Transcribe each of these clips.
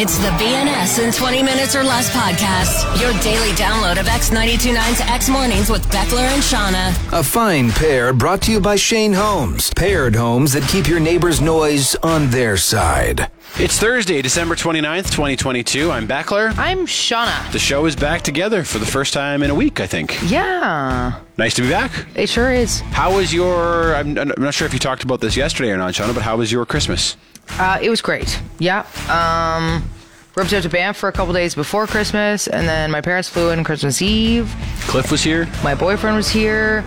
It's the BNS in 20 minutes or less podcast. Your daily download of X929's X Mornings with Beckler and Shauna. A fine pair brought to you by Shane Homes. Paired homes that keep your neighbor's noise on their side. It's Thursday, December 29th, 2022. I'm Beckler. I'm Shauna. The show is back together for the first time in a week, I think. Yeah, Nice to be back. it sure is. How was your. I'm, I'm not sure if you talked about this yesterday or not, Shauna, but how was your Christmas? Uh, it was great. Yeah. Um, out to Banff for a couple days before Christmas, and then my parents flew in Christmas Eve. Cliff was here. My boyfriend was here.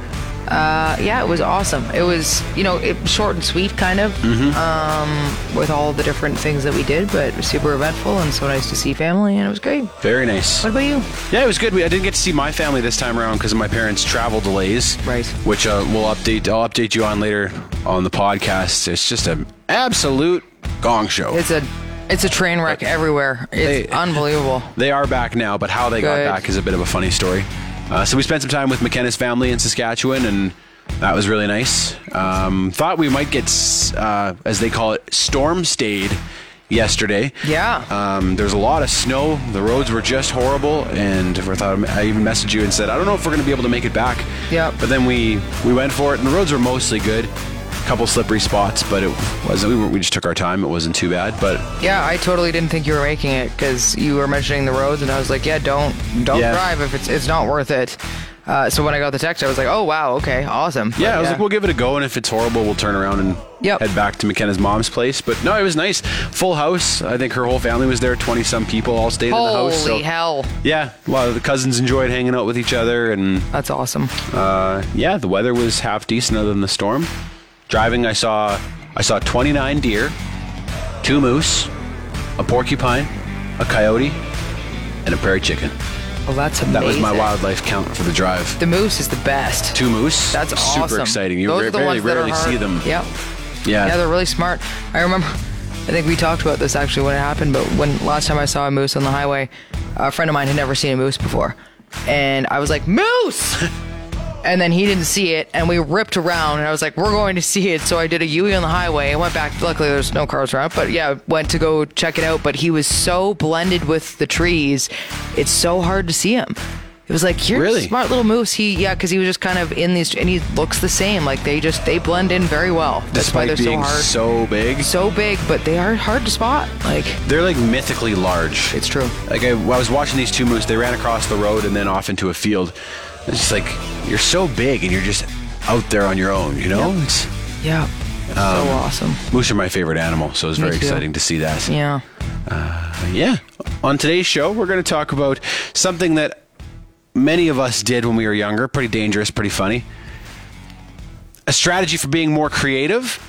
Uh, yeah, it was awesome. It was, you know, it, short and sweet, kind of, um, with all the different things that we did, but super eventful and so nice to see family, and it was great. Very nice. What about you? Yeah, it was good. We, I didn't get to see my family this time around because of my parents' travel delays. Right. Which uh, we'll update. I'll update you on later on the podcast. It's just an absolute gong show. It's a, it's a train wreck everywhere. It's Hey. unbelievable. They are back now, but how they got back is a bit of a funny story. Uh, so we spent some time with McKenna's family in Saskatchewan, and that was really nice. Um, thought we might get, uh, as they call it, storm stayed yesterday. Yeah. Um, there's a lot of snow. The roads were just horrible, and I thought I even messaged you and said I don't know if we're going to be able to make it back. Yep. But then we we went for it, and the roads were mostly good. Couple slippery spots, but it wasn't. We, were, we just took our time. It wasn't too bad, but Yeah, I totally didn't think you were making it because you were mentioning the roads, and I was like, yeah, don't don't Yeah. drive if it's it's not worth it. Uh, so when I got the text, I was like, oh wow, okay, awesome. Yeah, But I was like, we'll give it a go, and if it's horrible, we'll turn around and Yep. head back to McKenna's mom's place. But no, it was nice. Full house. I think her whole family was there. Twenty some people all stayed in the holy house. So hell, yeah, a lot of the cousins enjoyed hanging out with each other, and that's awesome. uh, yeah, the weather was half decent other than the storm. Driving, I saw I saw twenty nine deer, two moose, a porcupine, a coyote, and a prairie chicken. Well, that's amazing. That was my wildlife count for the drive. The moose is the best. Two moose. That's super awesome. exciting. You Those re- are the ones that are rarely hard. see them. Yep. Yeah. Yeah, they're really smart. I remember, I think we talked about this actually when it happened, but when last time I saw a moose on the highway, a friend of mine had never seen a moose before. And I was like, Moose! and then he didn't see it, and we ripped around, and I was like, We're going to see it. So I did a Yui on the highway. I went back. Luckily, there's no cars around, but yeah, went to go check it out. But he was so blended with the trees, it's so hard to see him. It was like, here's Really? a smart little moose. He, yeah, because he was just kind of in these, and he looks the same. Like they just, they blend in very well. That's why Despite they're being so hard so big, so big, but they are hard to spot. Like they're like mythically large. it's true. Like I, I was watching these two moose, they ran across the road and then off into a field. It's just like you're so big and you're just out there on your own. You know, it's, Yeah. so um, awesome. moose are my favorite animal, so it was Me very too. exciting to see that. Yeah. Uh, yeah. On today's show, we're going to talk about something that many of us did when we were younger. Pretty dangerous, pretty funny. A strategy for being more creative.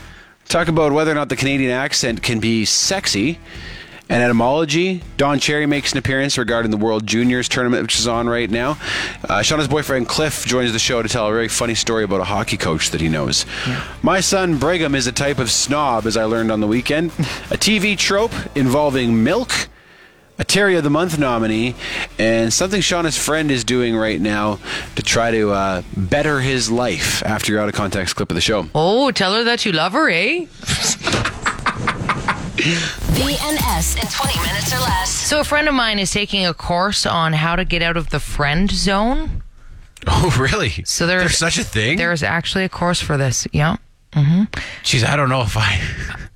Talk about whether or not the Canadian accent can be sexy. And etymology. Don Cherry makes an appearance regarding the World Juniors tournament, which is on right now. Uh, Shauna's boyfriend Cliff joins the show to tell a very funny story about a hockey coach that he knows. My son Brigham is a type of snob, as I learned on the weekend. a TV trope involving milk a Terry of the Month nominee, and something Shauna's friend is doing right now to try to uh, better his life after your out of context clip of the show. Oh, tell her that you love her, eh? BNS in 20 minutes or less. So a friend of mine is taking a course on how to get out of the friend zone. Oh, really? So there- there's such a thing. There's actually a course for this. Yeah. Mm-hmm. Jeez, I don't know if I.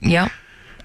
Yeah.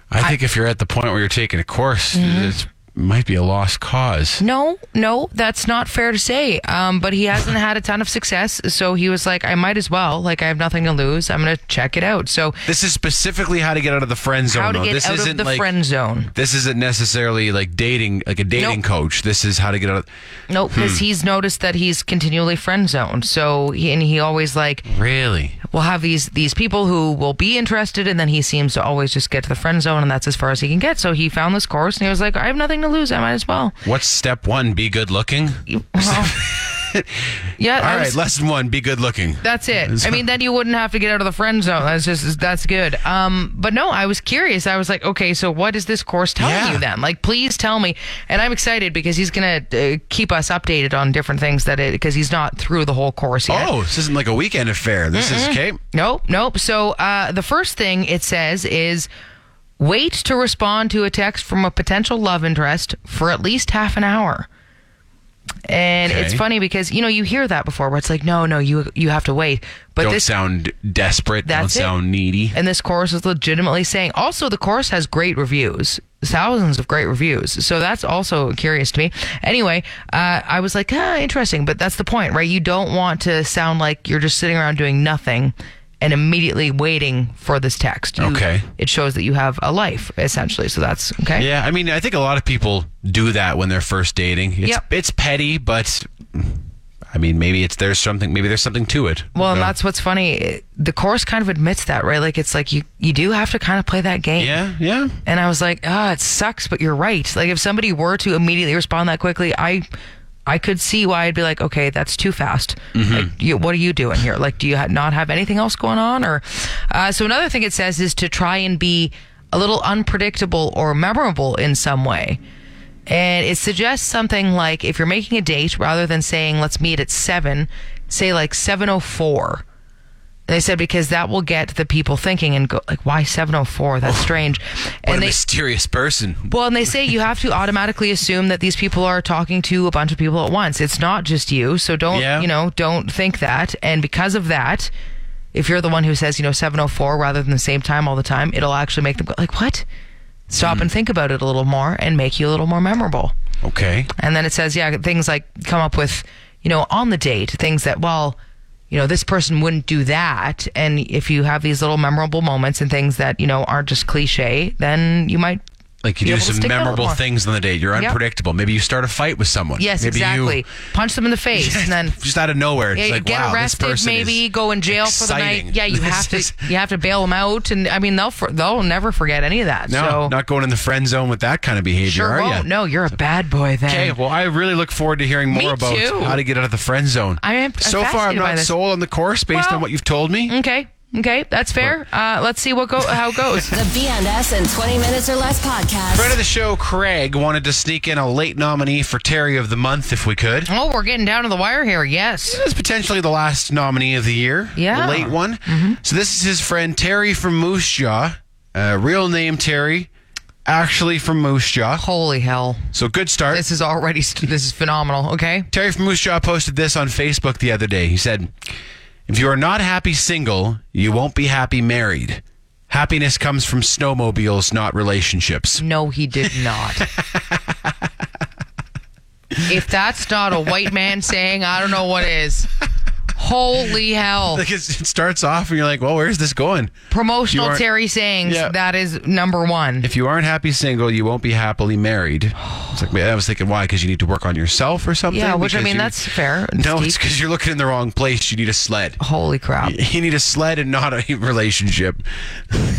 I think if you're at the point where you're taking a course, Mm-hmm. it might be a lost cause. No, no, that's not fair to say. Um, but he hasn't had a ton of success, so he was like, I might as well. Like, I have nothing to lose. I'm gonna check it out. So, This is specifically how to get out of the friend zone. how to get this out isn't of the like friend zone? this isn't necessarily like dating, like a dating Nope. coach. This is how to get out. of... No, because Hmm. he's noticed that he's continually friend zoned. So, he, and he always like Really? will have these these people who will be interested, and then he seems to always just get to the friend zone, and that's as far as he can get. So he found this course, and he was like, I have nothing to lose. I might as well. What's step one? Be good looking. Well, yeah, All right, was- lesson one: be good looking. That's it. I mean, then you wouldn't have to get out of the friend zone. That's just that's good. Um, but no, I was curious. I was like, okay, so what is this course telling Yeah. you then? Like, please tell me. And I'm excited because he's gonna uh, keep us updated on different things that it because he's not through the whole course yet. Oh, this isn't like a weekend affair. This is okay. Nope, nope. So uh, the first thing it says is wait to respond to a text from a potential love interest for at least half an hour. And it's funny because you know you hear that before, where it's like, no, no, you you have to wait. But don't this sound desperate. Don't it. sound needy. and this course is legitimately saying. Also, the course has great reviews, thousands of great reviews. So that's also curious to me. Anyway, uh, I was like, ah, interesting. But that's the point, right? You don't want to sound like you're just sitting around doing nothing and immediately waiting for this text. You- Okay. It shows that you have a life, essentially. So that's okay. Yeah, I mean, I think a lot of people do that when they're first dating. It's, Yep. it's petty, but I mean, maybe it's there's something. Maybe there's something to it. Well, and that's what's funny. The course kind of admits that, right? Like it's like you you do have to kind of play that game. yeah, yeah. And I was like, ah, it sucks, but you're right. Like if somebody were to immediately respond that quickly, I I could see why I'd be like, okay, that's too fast. Like, you, what are you doing here? Like, do you ha- not have anything else going on? Or uh, so another thing it says is to try and be a little unpredictable or memorable in some way. And it suggests something like if you're making a date, rather than saying let's meet at seven, say like seven oh four. They said because that will get the people thinking and go like, why 704? That's oh, strange. What And a they mysterious person. well, and they say you have to automatically assume that these people are talking to a bunch of people at once. It's not just you, so don't Yeah. you know? Don't think that. And because of that, if you're the one who says you know 704 rather than the same time all the time, it'll actually make them go like, what? Stop and hmm. think about it a little more and make you a little more memorable. Okay. And then it says, yeah, things like come up with, you know, on the date, things that, well, you know, this person wouldn't do that. And if you have these little memorable moments and things that, you know, aren't just cliche, then you might. Like you do some stick out a little memorable things on the date. You're Yep. unpredictable. Maybe you start a fight with someone. Yes, Maybe exactly. You, Punch them in the face and then. just out of nowhere, it's Yeah, like get wow, arrested, this person maybe go in jail for the night. Yeah, you have to. You have to bail them out, and I mean they'll they'll never forget any of that. No, so not going in the friend zone with that kind of behavior, sure are won't. you? No, you're a bad boy then. Okay, well, I really look forward to hearing more about how to get out of the friend zone. I am- so far, I'm not sold on the course based Well- on what you've told me. Okay. Okay, that's fair. Uh, let's see what go how it goes. The BNS in 20 minutes or less podcast. Friend of the show, Craig, wanted to sneak in a late nominee for Terry of the Month if we could. Oh, we're getting down to the wire here. Yes. This is potentially the last nominee of the year. Yeah. The late one. So this is his friend Terry from Moose Jaw. Uh, real name Terry. Actually from Moose Jaw. Holy hell. So good start. This is already st- this is phenomenal. Okay. Terry from Moose Jaw posted this on Facebook the other day. He said, If you are not happy single, you won't be happy married. Happiness comes from snowmobiles, not relationships. No, he did not. if that's not a white man saying, I don't know what is. Holy hell. Like it starts off and you're like, well, where's this going? Promotional Terry sayings. Yeah. That is number one. If you aren't happy single, you won't be happily married. It's like, I was thinking, why? Because you need to work on yourself or something? yeah, which I mean, you- that's fair. No, Steve. it's because you're looking in the wrong place. You need a sled. Holy crap. You need a sled and not a relationship.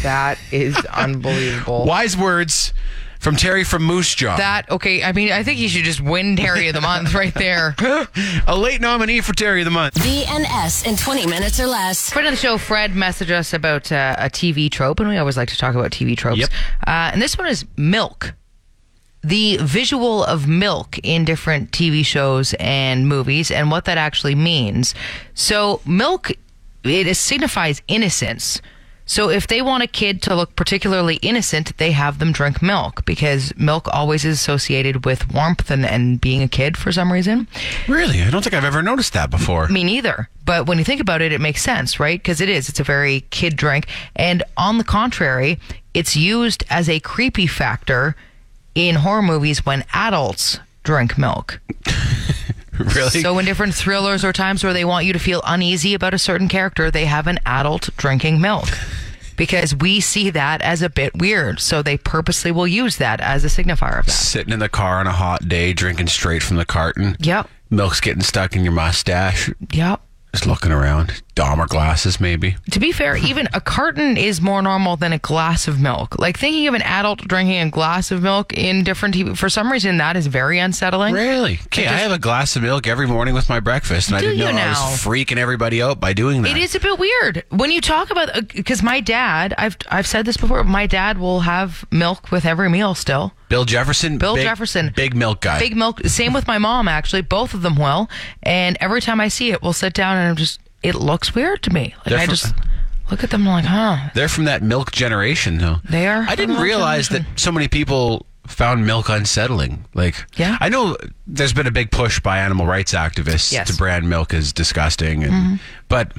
That is unbelievable. Wise words from Terry from Moose Jaw. That, okay, I mean, I think you should just win Terry of the Month right there. a late nominee for Terry of the Month. BNS in 20 minutes or less. Friend of the show, Fred, messaged us about uh, a TV trope, and we always like to talk about TV tropes. Yep. Uh, and this one is milk. The visual of milk in different TV shows and movies, and what that actually means. So, milk it signifies innocence. So, if they want a kid to look particularly innocent, they have them drink milk because milk always is associated with warmth and, and being a kid for some reason. Really? I don't think I've ever noticed that before. Me neither. But when you think about it, it makes sense, right? Because it is. It's a very kid drink. And on the contrary, it's used as a creepy factor in horror movies when adults drink milk. really? So in different thrillers or times where they want you to feel uneasy about a certain character, they have an adult drinking milk. Because we see that as a bit weird. So they purposely will use that as a signifier of that. Sitting in the car on a hot day, drinking straight from the carton. Yep. Milk's getting stuck in your mustache. Yep. Just looking around. Dahmer glasses, maybe. To be fair, even a carton is more normal than a glass of milk. Like thinking of an adult drinking a glass of milk in different TV, for some reason that is very unsettling. Really? Okay, I have a glass of milk every morning with my breakfast, and I didn't know you I was freaking everybody out by doing that. It is a bit weird when you talk about uh, because my dad, I've I've said this before. My dad will have milk with every meal still. Bill Jefferson. Bill big- Jefferson. big milk guy. Big milk. Same with my mom actually. Both of them will. And every time I see it, we'll sit down and I'm just. It looks weird to me. Like I just Look at them like, huh? They're from that milk generation, though. They are I didn't realize that so many people found milk unsettling. Like, Yeah. I know there's been a big push by animal rights activists Yes. Mm-hmm. to brand milk as disgusting, and but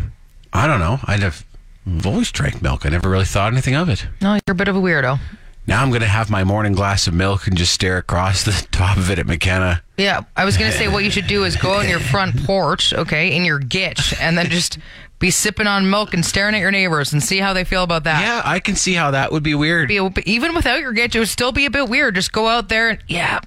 I don't know. I'd have I've always drank milk. I never really thought anything of it. No, you're a bit of a weirdo. Now I'm gonna have my morning glass of milk and just stare across the top of it at McKenna. Yeah, I was gonna say what you should do is go on your front porch, okay, in your gitch, and then just be sipping on milk and staring at your neighbors and see how they feel about that. Yeah, I can see how that would be weird. Be even without your gitch, it would still be a bit weird. Just go out there and yeah,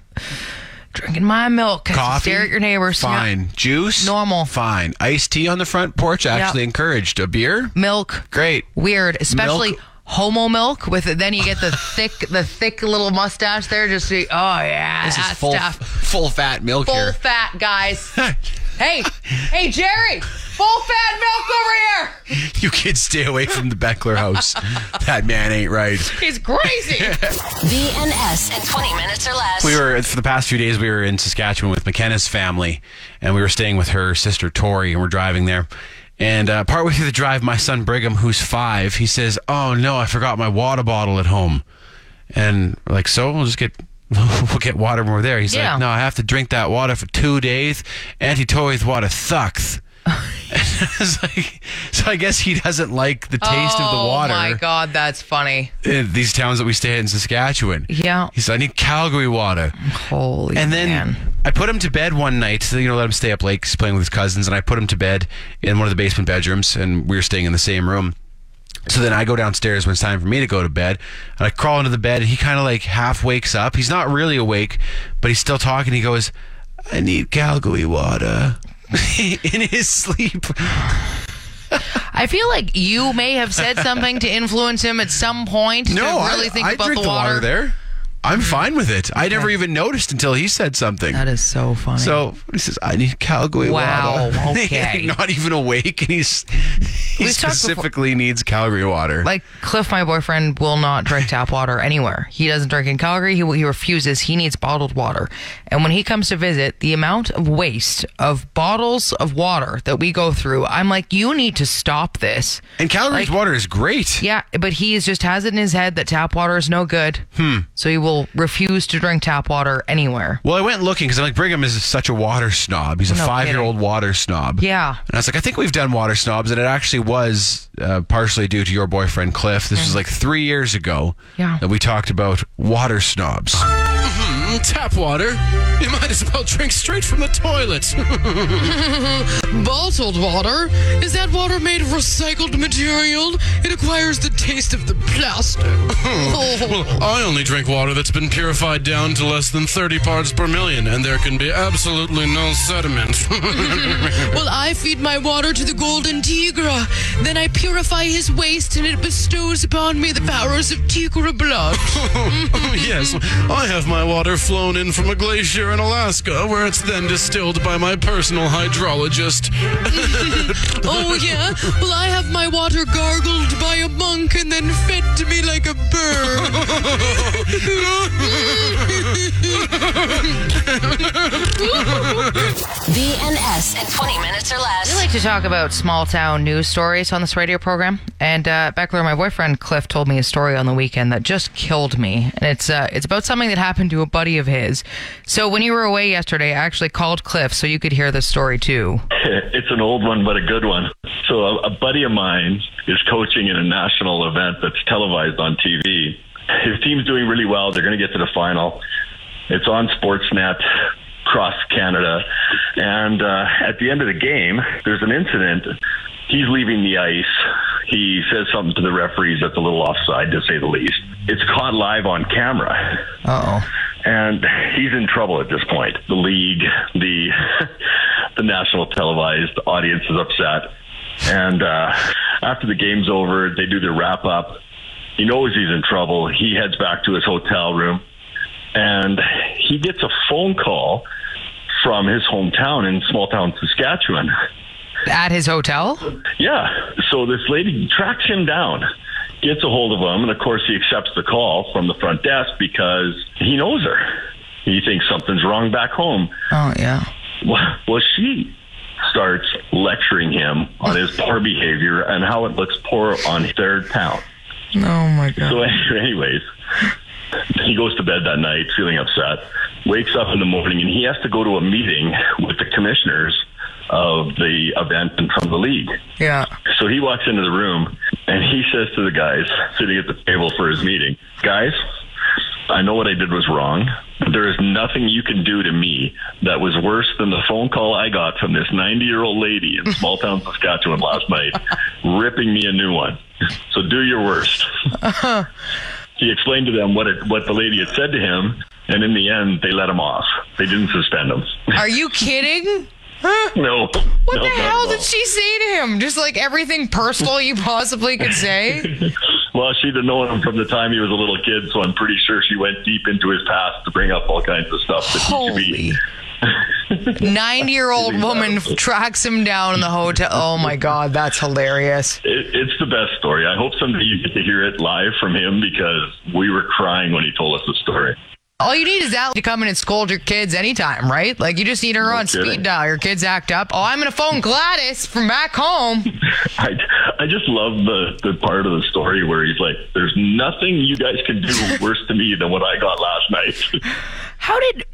drinking my milk. Coffee, Stare at your neighbors. Yeah. Fine. Juice, Normal. Fine. Iced tea on the front porch, actually encouraged. A beer, Milk. great. Weird, especially. Milk. Homo milk with it. Then you get the thick, the thick little mustache there. Just see, oh yeah, This that is full, stuff. full fat milk Full here. fat guys. hey, hey Jerry, full fat milk over here. You kids stay away from the Beckler house. that man ain't right. He's crazy. BNS in 20 minutes or less. We were for the past few days. We were in Saskatchewan with McKenna's family, and we were staying with her sister Tori, and we're driving there. And uh, partway through the drive, my son Brigham, who's five, he says, "Oh no, I forgot my water bottle at home." And we're like, so we'll just get we'll get water when we're there. He's Yeah. like, "No, I have to drink that water for two days. Auntie Tori's water sucks." It's like, so I guess he doesn't like the taste of the oh, water. Oh my god, that's funny. in these towns that we stay in Saskatchewan. Yeah. He said, I need Calgary water. Holy And then man. I put him to bed one night, so, you know, let him stay up late, he's playing with his cousins, and I put him to bed in one of the basement bedrooms, and we were staying in the same room. So then I go downstairs when it's time for me to go to bed, and I crawl into the bed, and he kind of like half wakes up. He's not really awake, but he's still talking. He goes, I need Calgary water. in his sleep. I feel like you may have said something to influence him at some point No, to really I, think I about drink the water. there. I'm fine with it. I never even noticed until he said something. That is so funny. So he says, "I need Calgary Wow, water." okay. Not even awake, and he's he We've talked specifically needs Calgary water. like Cliff, my boyfriend, will not drink tap water anywhere. He doesn't drink in Calgary. He, he refuses. He needs bottled water. And when he comes to visit, the amount of waste of bottles of water that we go through, I'm like, you need to stop this. and Calgary's like- water is great. Yeah, but he is just has it in his head that tap water is no good. Hmm. So he will refuse to drink tap water anywhere. Well, I went looking because I'm like Brigham is such a water snob. He's a No five-year-old water snob. Yeah. And I was like, I think we've done water snobs, and it actually was uh, partially due to your boyfriend Cliff. This was like three years ago Mm. Yeah. that we talked about water snobs. Tap water? You might as well drink straight from the toilet. Bottled water? Is that water made of recycled material? It acquires the taste of the plastic. Oh. well, I only drink water that's been purified down to less than 30 parts per million, and there can be absolutely no sediment. well, I feed my water to the golden tigra. Then I purify his waste, and it bestows upon me the powers of tigra blood. Oh, yes, I have my water flown in from a glacier in Alaska, where it's then distilled by my personal hydrologist. oh, yeah? Well, I have my water gargled by a monk and then fed to me like a bird. BNS in 20 minutes or less. I like to talk about small town news stories on this radio program. And uh, Beckler, my boyfriend Cliff, told me a story on the weekend that just killed me. And it's uh, it's about something that happened to a buddy of his. So when you were away yesterday, I actually called Cliff so you could hear the story too. it's an old one, but a good one. So a, a buddy of mine is coaching in a national event that's televised on TV. His team's doing really well. They're going to get to the final. It's on Sportsnet across Canada. And uh, at the end of the game, there's an incident. He's leaving the ice. He says something to the referees that's a little offside, to say the least. It's caught live on camera oh. and he's in trouble at this point. The league, the the national televised audience is upset, and uh, after the game's over, they do their wrap up. He knows he's in trouble. He heads back to his hotel room, and he gets a phone call from his hometown in small town Saskatchewan. At his hotel? Yeah. So this lady tracks him down, gets a hold of him, and of course he accepts the call from the front desk because he knows her. He thinks something's wrong back home. Oh, yeah. Well, well she starts lecturing him on his poor behavior and how it looks poor on their town. Oh my god. So, anyways, he goes to bed that night feeling upset, wakes up in the morning, and he has to go to a meeting with the commissioners of the event and from the league. Yeah. So he walks into the room and he says to the guys sitting at the table for his meeting, Guys, I know what I did was wrong. There is nothing you can do to me that was worse than the phone call I got from this 90 year old lady in small town Saskatchewan last night, ripping me a new one. So do your worst. He explained to them what it, what the lady had said to him, and in the end, they let him off. They didn't suspend him. Are you kidding? no. What no, the hell did she say to him? Just like everything personal you possibly could say? Well, she'd have known him from the time he was a little kid, so I'm pretty sure she went deep into his past to bring up all kinds of stuff that he Holy. could be. 90 year old woman tracks him down in the hotel. Oh my God, that's hilarious. It, it's the best story. I hope someday you get to hear it live from him because we were crying when he told us the story. All you need is that to come in and scold your kids anytime, right? Like you just need her on kidding. speed dial. Your kids act up. Oh, I'm going to phone Gladys from back home. I, I just love the, the part of the story where he's like, there's nothing you guys can do worse to me than what I got last night. How did.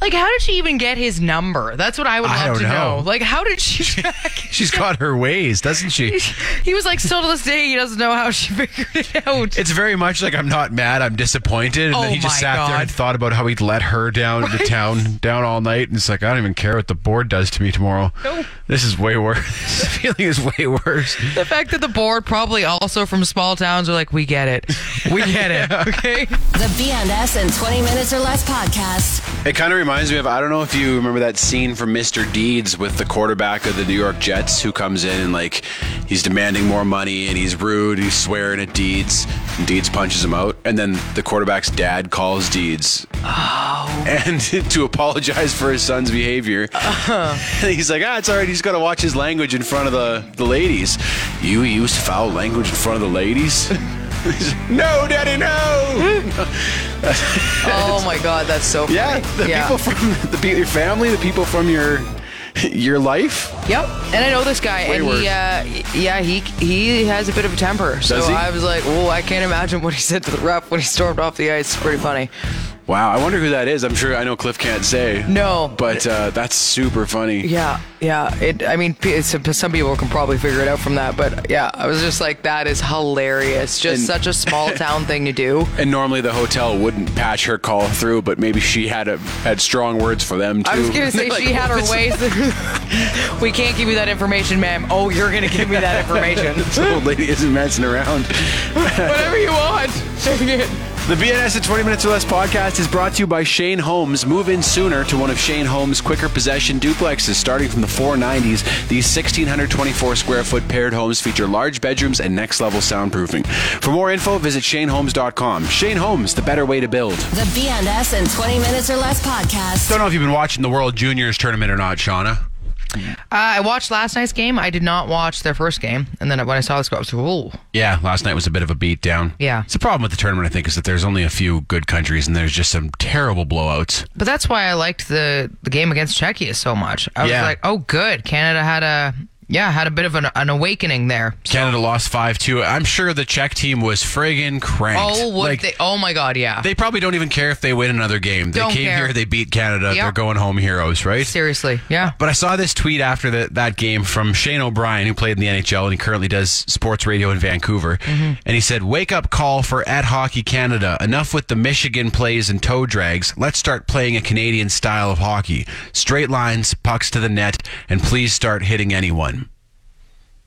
Like, how did she even get his number? That's what I would love I don't to know. know. Like, how did she track? She's got her ways, doesn't she? he was like, still to this day, he doesn't know how she figured it out. It's very much like I'm not mad, I'm disappointed. And Oh then he just my sat there and thought about how he'd let her down to town down all night. And it's like, I don't even care what the board does to me tomorrow. No. This is way worse. this feeling is way worse. The fact that the board, probably also from small towns, are like, we get it. We get it. Okay. The BNS in 20 minutes or less podcast. It kind of reminds me of I don't know if you remember that scene from Mr. Deeds with the quarterback of the New York Jets who comes in and like he's demanding more money and he's rude, he's swearing at Deeds, and Deeds punches him out, and then the quarterback's dad calls Deeds and to apologize for his son's behavior. he's like, ah, it's all right. He's got to watch his language in front of the the ladies. You use foul language in front of the ladies. No, Daddy, no. Oh my God, that's so funny. Yeah, the people from the pe- your family, the people from your your life. Yep, and I know this guy, Way and worse. he, uh, yeah, he he has a bit of a temper. So? I was like, oh, I can't imagine what he said to the ref when he stormed off the ice. It's pretty funny. Wow, I wonder who that is. I'm sure I know Cliff can't say. No. but uh, that's super funny. Yeah, yeah. It. I mean, some people can probably figure it out from that, but yeah, I was just like, that is hilarious. Just And- such a small town thing to do. And normally the hotel wouldn't patch her call through, but maybe she had a, had strong words for them too. I was gonna say Like, she had her ways. we can't give you that information, ma'am. Oh, you're gonna give me that information. This old lady isn't messing around. Whatever you want. Take it. The BNS in 20 Minutes or Less podcast is brought to you by Shane Homes. Move in sooner to one of Shane Homes' quicker possession duplexes starting from the 490s. These 1,624 square foot paired homes feature large bedrooms and next level soundproofing. For more info, visit shanehomes.com. Shane Homes, the better way to build. The BNS in 20 minutes or less podcast. Don't know if you've been watching the World Juniors tournament or not, Shauna. Uh, I watched last night's game. I did not watch their first game, and then when I saw this I was like, "Oh, Yeah, last night was a bit of a beatdown. Yeah. It's the problem with the tournament, I think, is that there's only a few good countries and there's just some terrible blowouts. But that's why I liked the the game against Czechia so much. I was Yeah. like, oh, good. Canada had a yeah had a bit of an, an awakening there. Canada lost 5 2. I'm sure the Czech team was friggin' cranked. Oh, what Like, they? Oh my God, yeah. they probably don't even care if they win another game. They Don't came care. here, they beat Canada, Yep. they're going home heroes, right? Seriously, yeah. But I saw this tweet after the, that game from Shane O'Brien, who played in the NHL and he currently does sports radio in Vancouver. Mm-hmm. And he said, Wake up call for at Hockey Canada. Enough with the Michigan plays and toe drags. Let's start playing a Canadian style of hockey. Straight lines, pucks to the net, and please start hitting anyone.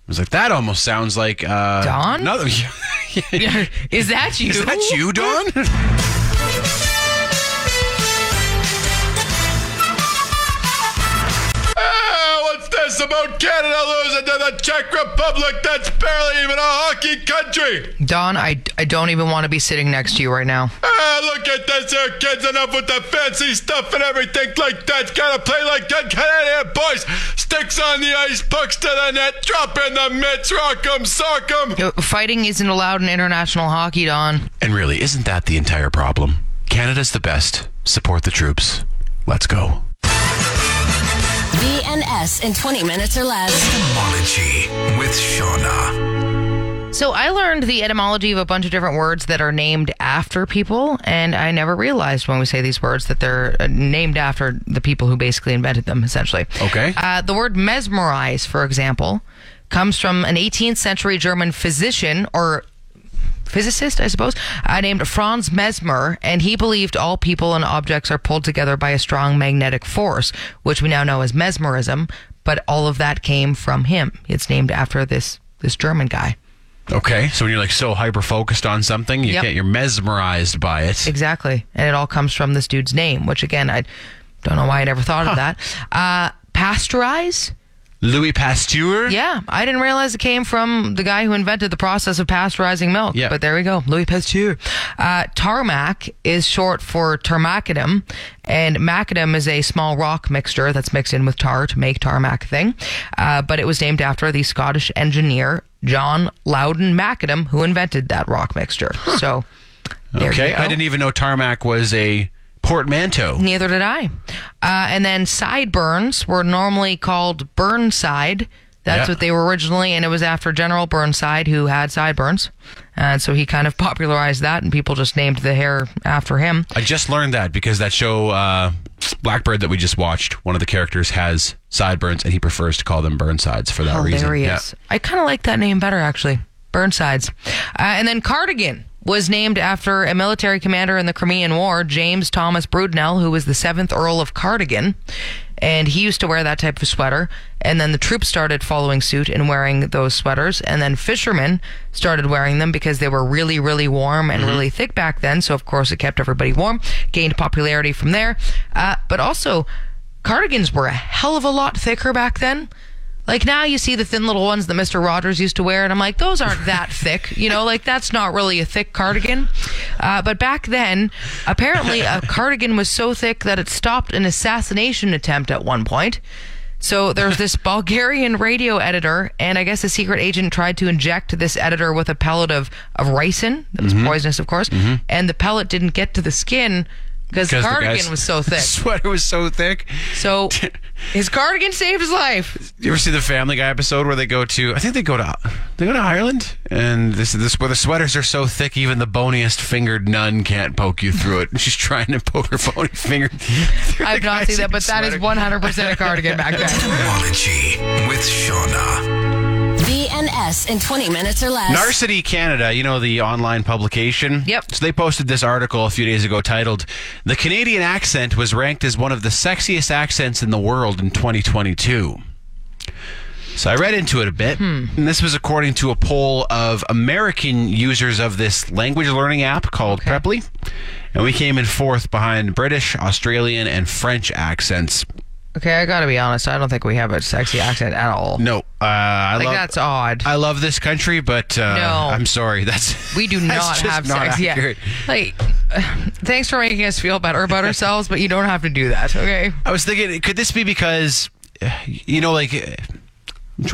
I was like, that almost sounds like uh, Don? Another, Is that you? Is that you, Don? this about Canada losing to the Czech Republic? That's barely even a hockey country. Don, I, I don't even want to be sitting next to you right now. Ah, look at this here, kids. Enough with the fancy stuff and everything like that. Gotta play like good Canadian boys. Sticks on the ice, pucks to the net, drop in the mitts, rock 'em, sock 'em. Uh, Fighting isn't allowed in international hockey, Don. And really, isn't that the entire problem? Canada's the best. Support the troops. Let's go. BNS in 20 minutes or less. Etymology with Shauna. So I learned the etymology of a bunch of different words that are named after people, and I never realized when we say these words that they're uh, named after the people who basically invented them, essentially. Okay. Uh, the word mesmerize, for example, comes from an 18th century German physician or physicist, I suppose, uh, named Franz Mesmer, and he believed all people and objects are pulled together by a strong magnetic force, which we now know as mesmerism. But all of that came from him. It's named after this this German guy. Okay. So when you're like so hyper focused on something, you Yep. can't. You're mesmerized by it. Exactly. And it all comes from this dude's name, which again, I don't know why I never thought of that. Uh, pasteurize? Louis Pasteur. Yeah, I didn't realize it came from the guy who invented the process of pasteurizing milk. Yeah. But there we go, Louis Pasteur. Uh, tarmac is short for tarmacadam, and macadam is a small rock mixture that's mixed in with tar to make tarmac thing. Uh, but it was named after the Scottish engineer John Loudon Macadam, who invented that rock mixture. So, there Okay. you go. I didn't even know tarmac was a portmanteau. Neither did I. Uh, and then sideburns were normally called Burnside. That's Yeah. what they were originally, and it was after General Burnside who had sideburns. And so he kind of popularized that, and people just named the hair after him. I just learned that because that show uh, Blackbird that we just watched, one of the characters has sideburns, and he prefers to call them burnsides for that reason. Hilarious. I kind of like that name better, actually. Burnsides. Uh, and then Cardigan was named after a military commander in the Crimean War, James Thomas Brudenell, who was the seventh Earl of Cardigan. And he used to wear that type of sweater. And then the troops started following suit and wearing those sweaters. And then fishermen started wearing them because they were really, really warm and really thick back then. So, of course, it kept everybody warm, gained popularity from there. Uh, but also, cardigans were a hell of a lot thicker back then. Like now you see the thin little ones that Mr. Rogers used to wear, and I'm like, those aren't that thick. You know, like that's not really a thick cardigan. Uh, but back then, apparently a cardigan was so thick that it stopped an assassination attempt at one point. So there's this Bulgarian radio editor, and I guess a secret agent tried to inject this editor with a pellet of, of ricin. That was poisonous, of course. And the pellet didn't get to the skin because the Because the cardigan was so thick. Sweater was so thick. So his cardigan saved his life. You ever see the Family Guy episode where they go to? I think they go to they go to Ireland, and this is this where the sweaters are so thick even the boniest fingered nun can't poke you through it. She's trying to poke her bony finger. through I've the not seen that, but that is one hundred percent a cardigan back then. Etymology with Shauna. BNS in 20 minutes or less. Narcity Canada, you know the online publication. Yep. So they posted this article a few days ago titled "The Canadian accent was ranked as one of the sexiest accents in the world in 2022." So I read into it a bit, hmm. and this was according to a poll of American users of this language learning app called Preply, and we came in fourth behind British, Australian, and French accents. Okay, I gotta be honest. I don't think we have a sexy accent at all. No, uh, I like love that's odd. I love this country, but uh, No. I'm sorry. That's we do not have not sex yet. accurate. Like, thanks for making us feel better about ourselves, but you don't have to do that. Okay. I was thinking, could this be because, you know, like,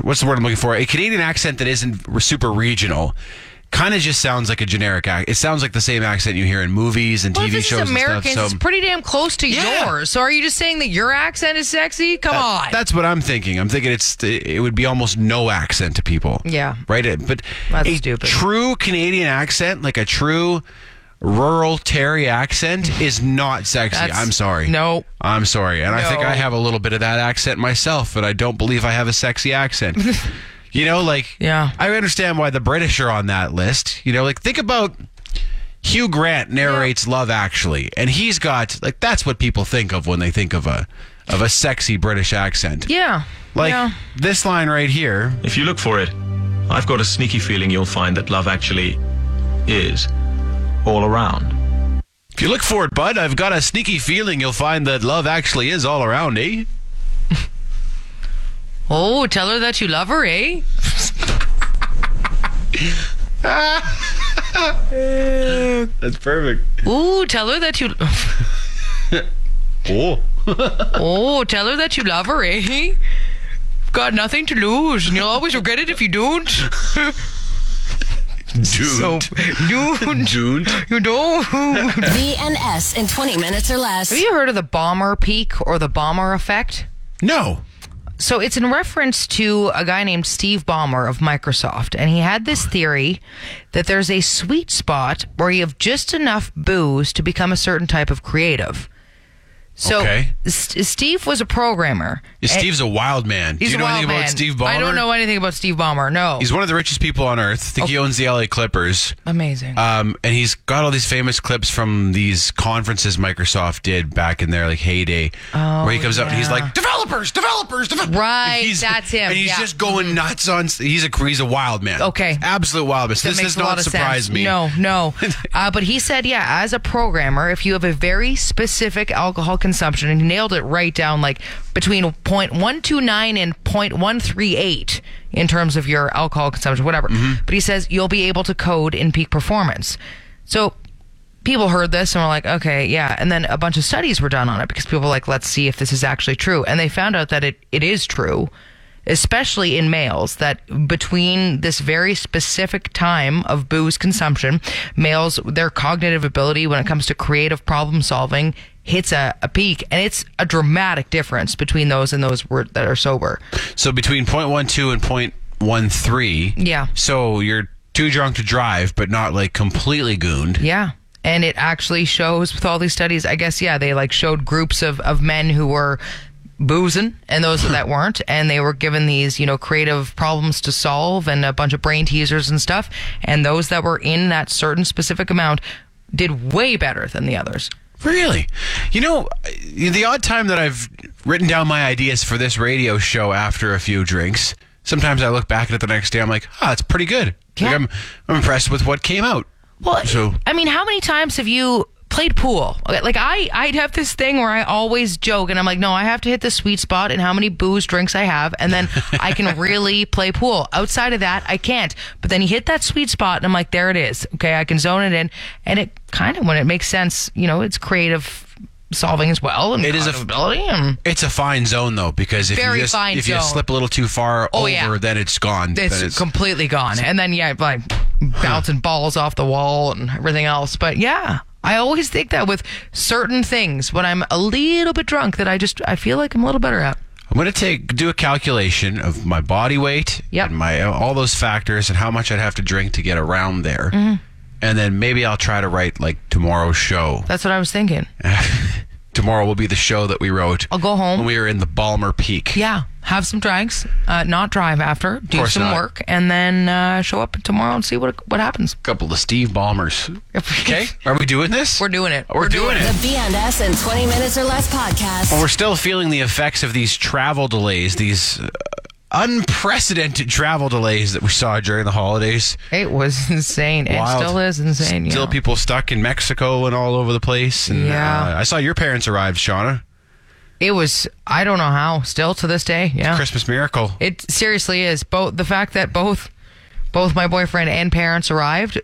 what's the word I'm looking for? A Canadian accent that isn't super regional kind of just sounds like a generic accent. It sounds like the same accent you hear in movies and Well, TV shows is Americans, and stuff. it's pretty damn close to Yeah. yours. So are you just saying that your accent is sexy? Come on. That's what I'm thinking. I'm thinking it's it would be almost no accent to people. Yeah. right. It- But That's a stupid. true Canadian accent, like a true rural Terry accent, is not sexy. That's- I'm sorry. no. I'm sorry, and I think I have a little bit of that accent myself, but I don't believe I have a sexy accent. you know, like Yeah. I understand why the British are on that list. You know, like think about. Hugh Grant narrates Love Actually, and he's got like that's what people think of when they think of a of a sexy British accent. yeah. Like yeah. this line right here. If you look for it, I've got a sneaky feeling you'll find that love actually is all around. If you look for it, bud, I've got a sneaky feeling you'll find that love actually is all around, eh? Oh, tell her that you love her, eh? That's perfect. Ooh, tell her that you. Oh. Oh, tell her that you love her, eh? Got nothing to lose, and you'll always regret it if you don't. Dude. So, don't. Dude. You don't. BNS in 20 minutes or less. Have you heard of the Ballmer peak or the Ballmer effect? No. So it's in reference to a guy named Steve Ballmer of Microsoft, and he had this theory that there's a sweet spot where you have just enough booze to become a certain type of creative. So Okay. S- Steve was a programmer. Yeah, Steve's a wild man. Do you know a wild anything man. about Steve Ballmer? I don't know anything about Steve Ballmer. No. He's one of the richest people on earth. I think he owns the LA Clippers. Amazing. Um, and he's got all these famous clips from these conferences Microsoft did back in their like heyday, where he comes up and he's like, "Developers, developers, developers." Right, He's- that's him, And he's yeah. just going nuts on. He's a he's a wild man. Okay. absolute wild man. That this makes does a lot not of surprise sense. me. No, no. uh, but he said, yeah, as a programmer, if you have a very specific alcohol consumption, and he nailed it right down, like between 0.129 and 0.138 in terms of your alcohol consumption, whatever. Mm-hmm. But he says you'll be able to code in peak performance. So people heard this and were like, okay, yeah. And then a bunch of studies were done on it because people were like, let's see if this is actually true. And they found out that it, it is true, especially in males, that between this very specific time of booze consumption, males, their cognitive ability when it comes to creative problem solving hits a, a peak. And it's a dramatic difference between those and those were, that are sober. So between 0.12 and 0.13. Yeah. So you're too drunk to drive, but not like completely gooned. Yeah. And it actually shows with all these studies, I guess, yeah, they like showed groups of, of men who were boozing and those that weren't. And they were given these, you know, creative problems to solve and a bunch of brain teasers and stuff. And those that were in that certain specific amount did way better than the others. Really? You know, the odd time that I've written down my ideas for this radio show after a few drinks, sometimes I look back at it the next day. I'm like, ah, it's pretty good. Yeah. Like I'm, I'm impressed with what came out. Well, So- I mean, how many times have you played pool? Okay, Like I, I'd have this thing where I always joke, and I'm like, no, I have to hit the sweet spot and how many booze drinks I have, and then I can really play pool. Outside of that, I can't. But then you hit that sweet spot, and I'm like, there it is. Okay, I can zone it in, and it kind of when it makes sense, you know, it's creative solving as well, and It is a- ability. It's a fine zone though, because if Very you just if you slip a little too far Oh, over, yeah. then it's gone. it's, it's completely gone. And then yeah, like bouncing balls off the wall and everything else. But yeah, I always think that with certain things when I'm a little bit drunk that I just I feel like I'm a little better at. I'm going to take do a calculation of my body weight Yep. and my all those factors and how much I'd have to drink to get around there. Mm-hmm. And then maybe I'll try to write like tomorrow's show. That's what I was thinking. Tomorrow will be the show that we wrote. I'll go home. when we were in the Ballmer Peak. Yeah, have some drinks, uh, not drive after, do course some not. work, and then uh, show up tomorrow and see what what happens. couple of Steve Ballmers. Okay, are we doing this? We're doing it. We're, doing, it. The BNS in 20 minutes or less podcast. Well, we're still feeling the effects of these travel delays, these uh, unprecedented travel delays that we saw during the holidays. It was insane. Wild. It still is insane. Still yeah. people stuck in Mexico and all over the place. And, Yeah. uh, I saw your parents arrive, Shauna. It was. I don't know how. Still to this day. Yeah. Christmas miracle. It seriously is. Both the fact that both both my boyfriend and parents arrived,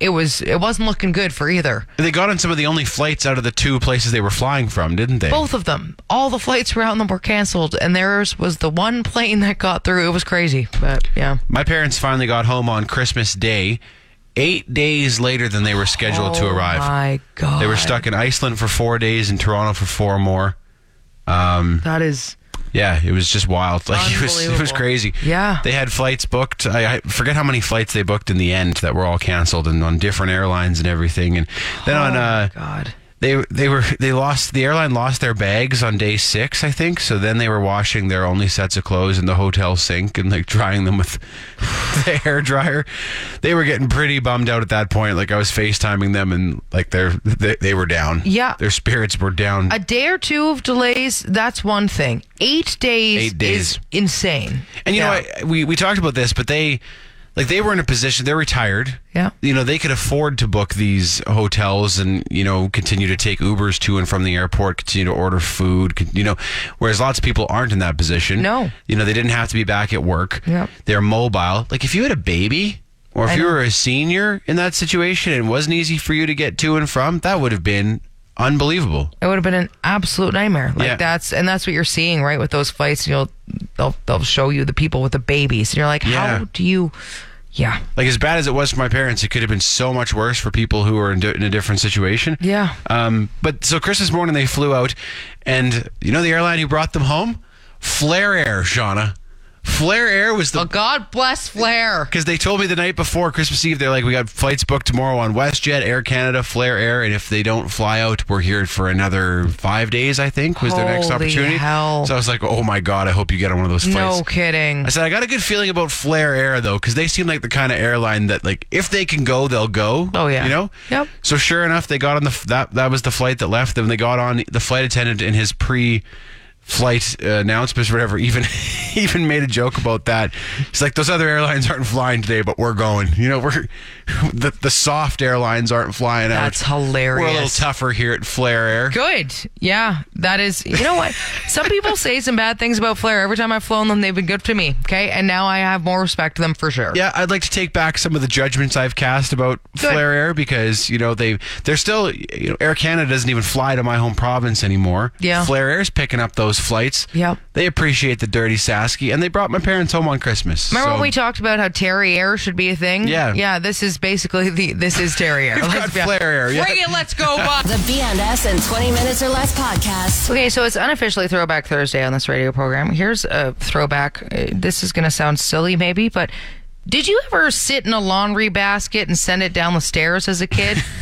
it was it wasn't looking good for either. They got on some of the only flights out of the two places they were flying from, didn't they? Both of them. All the flights around them were canceled and theirs was the one plane that got through. It was crazy. But yeah. My parents finally got home on Christmas Day, eight days later than they were scheduled to Oh arrive. my god. They were stuck in Iceland for four days and Toronto for four more. Um, That is yeah, it was just wild. Like it was, it was crazy. Yeah. they had flights booked. I, I forget how many flights they booked in the end that were all canceled and on different airlines and everything. And then on uh, God. They they were they lost the airline lost their bags on day six, I think. So then they were washing their only sets of clothes in the hotel sink and like drying them with the hair dryer. They were getting pretty bummed out at that point. Like I was FaceTiming them and like they're they, they were down. Yeah. their spirits were down. A day or two of delays, that's one thing. Eight days, Eight days. is insane. And you Yeah. know, what? we we talked about this, but they like they were in a position. They're retired. Yeah. You know, they could afford to book these hotels and you know continue to take Ubers to and from the airport, continue to order food. You know, whereas lots of people aren't in that position. No. You know, they didn't have to be back at work. Yep. They're mobile. Like if you had a baby. Or if you were a senior in that situation and it wasn't easy for you to get to and from, that would have been unbelievable. It would have been an absolute nightmare. Like Yeah. that's and that's what you're seeing, right? With those flights, you'll they'll they'll show you the people with the babies, and you're like, Yeah. how do you? Yeah, Like as bad as it was for my parents, it could have been so much worse for people who were in, in a different situation. Yeah. Um, but so Christmas morning they flew out, and you know the airline who brought them home, Flair Air, Shauna. Flair Air was the Well, God bless Flair. because they told me the night before Christmas Eve, they're like, we got flights booked tomorrow on WestJet, Air Canada, Flair Air, and if they don't fly out, we're here for another five days. I think was their next opportunity. hell. So I was like, oh my god, I hope you get on one of those flights. No kidding. I said I got a good feeling about Flair Air though, because they seem like the kind of airline that like if they can go, they'll go. Oh, yeah. you know. Yep. So sure enough, they got on the that that was the flight that left them. They got on the flight attendant in his pre. Flight uh, announcements, or whatever, even even made a joke about that. It's like those other airlines aren't flying today, but we're going. You know, we're the the soft airlines aren't flying out. That's hilarious. We're a little tougher here at Flair Air. Good. Yeah, that is. You know what? Some people say some bad things about Flair. Every time I've flown them, they've been good to me. Okay, and now I have more respect for them for sure. Yeah, I'd like to take back some of the judgments I've cast about Good. Flair Air because you know they they're still you know Air Canada doesn't even fly to my home province anymore. Yeah. Flair Air's picking up those flights. Yep. They appreciate the dirty Sasky and they brought my parents home on Christmas. Remember so- when we talked about how Terry Air should be a thing? Yeah. Yeah. This is basically the. This is Terry Air. We've Let's got be- Flair Air, yeah. Bring it. Let's go. Bud. The BNS in 20 minutes or less podcast. Okay, so it's unofficially Throwback Thursday on this radio program. Here's a throwback. Uh, This is going to sound silly, maybe, but did you ever sit in a laundry basket and send it down the stairs as a kid?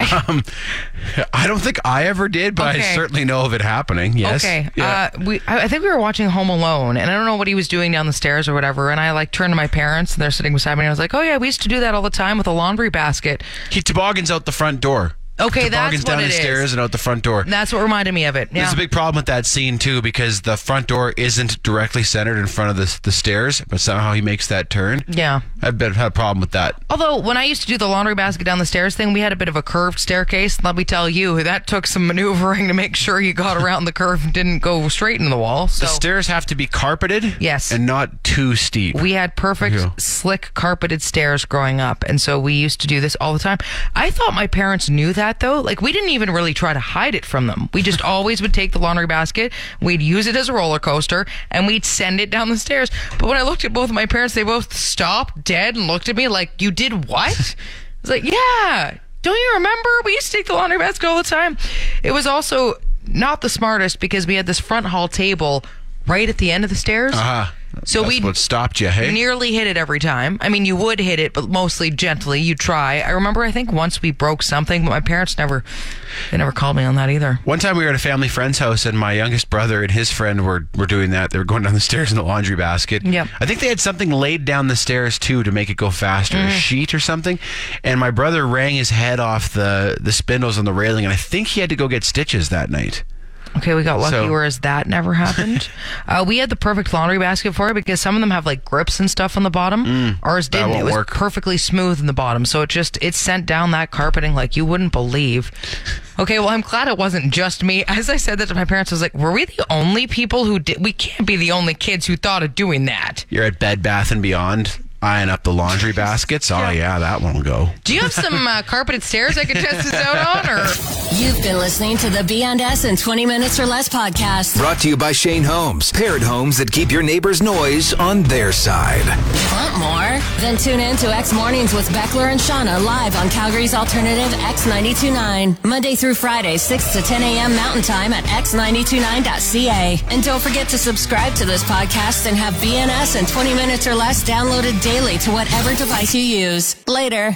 I don't think I ever did, but I certainly know of it happening. Yes. Okay. Yeah. Uh, we, I I think we were watching Home Alone, and I don't know what he was doing down the stairs or whatever. And I like turned to my parents, and they're sitting beside me. And I was like, "Oh yeah, we used to do that all the time with a laundry basket." he toboggans out the front door. Okay, that's toboggans what down the is. stairs and out the front door. That's what reminded me of it. Yeah. There's a big problem with that scene too because the front door isn't directly centered in front of the the stairs, but somehow he makes that turn. yeah. I've been, had a problem with that. Although when I used to do the laundry basket down the stairs thing, we had a bit of a curved staircase. Let me tell you, that took some maneuvering to make sure you got around the curve and didn't go straight into the wall. So The stairs have to be carpeted, Yes. and not too steep. we had perfect, Yeah. slick, carpeted stairs growing up, and so we used to do this all the time. I thought my parents knew that though. Like we didn't even really try to hide it from them. We just always would take the laundry basket, we'd use it as a roller coaster, and we'd send it down the stairs. But when I looked at both of my parents, they both stopped dead and looked at me like, "You did what?" I was like, "Yeah." Don't you remember? We used to take the laundry basket all the time. It was also not the smartest because we had this front hall table right at the end of the stairs. uh-huh. So we what stopped you, hey? nearly hit it every time. I mean, you would hit it, but mostly gently. You try. I remember. I think once we broke something, but my parents never, they never called me on that either. One time we were at a family friend's house, and my youngest brother and his friend were, were doing that. They were going down the stairs in the laundry basket. Yep. I think they had something laid down the stairs too to make it go faster, Mm. a sheet or something. And my brother rang his head off the the spindles on the railing, and I think he had to go get stitches that night. Okay, we got lucky, So- whereas that never happened. uh, we had the perfect laundry basket for it because some of them have like grips and stuff on the bottom. Ours Mm, that didn't. It was work. perfectly smooth in the bottom, so it just it sent down that carpeting like you wouldn't believe. Okay, well, I'm glad it wasn't just me. As I said that to my parents, I was like, "Were we the only people who did? We can't be the only kids who thought of doing that." You're at Bed Bath and Beyond, eyeing up the laundry baskets. Oh yeah, that one won't go. Do you have some uh, carpeted stairs I could test this out on, or? You've been listening to the BNS in 20 minutes or less podcast. Brought to you by Shane Homes. Paired homes that keep your neighbor's noise on their side. Want more? Then tune in to X Mornings with Beckler and Shauna live on Calgary's alternative X929. Monday through Friday, 6 to 10 a.m. Mountain Time at x929.ca. And don't forget to subscribe to this podcast and have BNS in 20 minutes or less downloaded daily to whatever device you use. Later.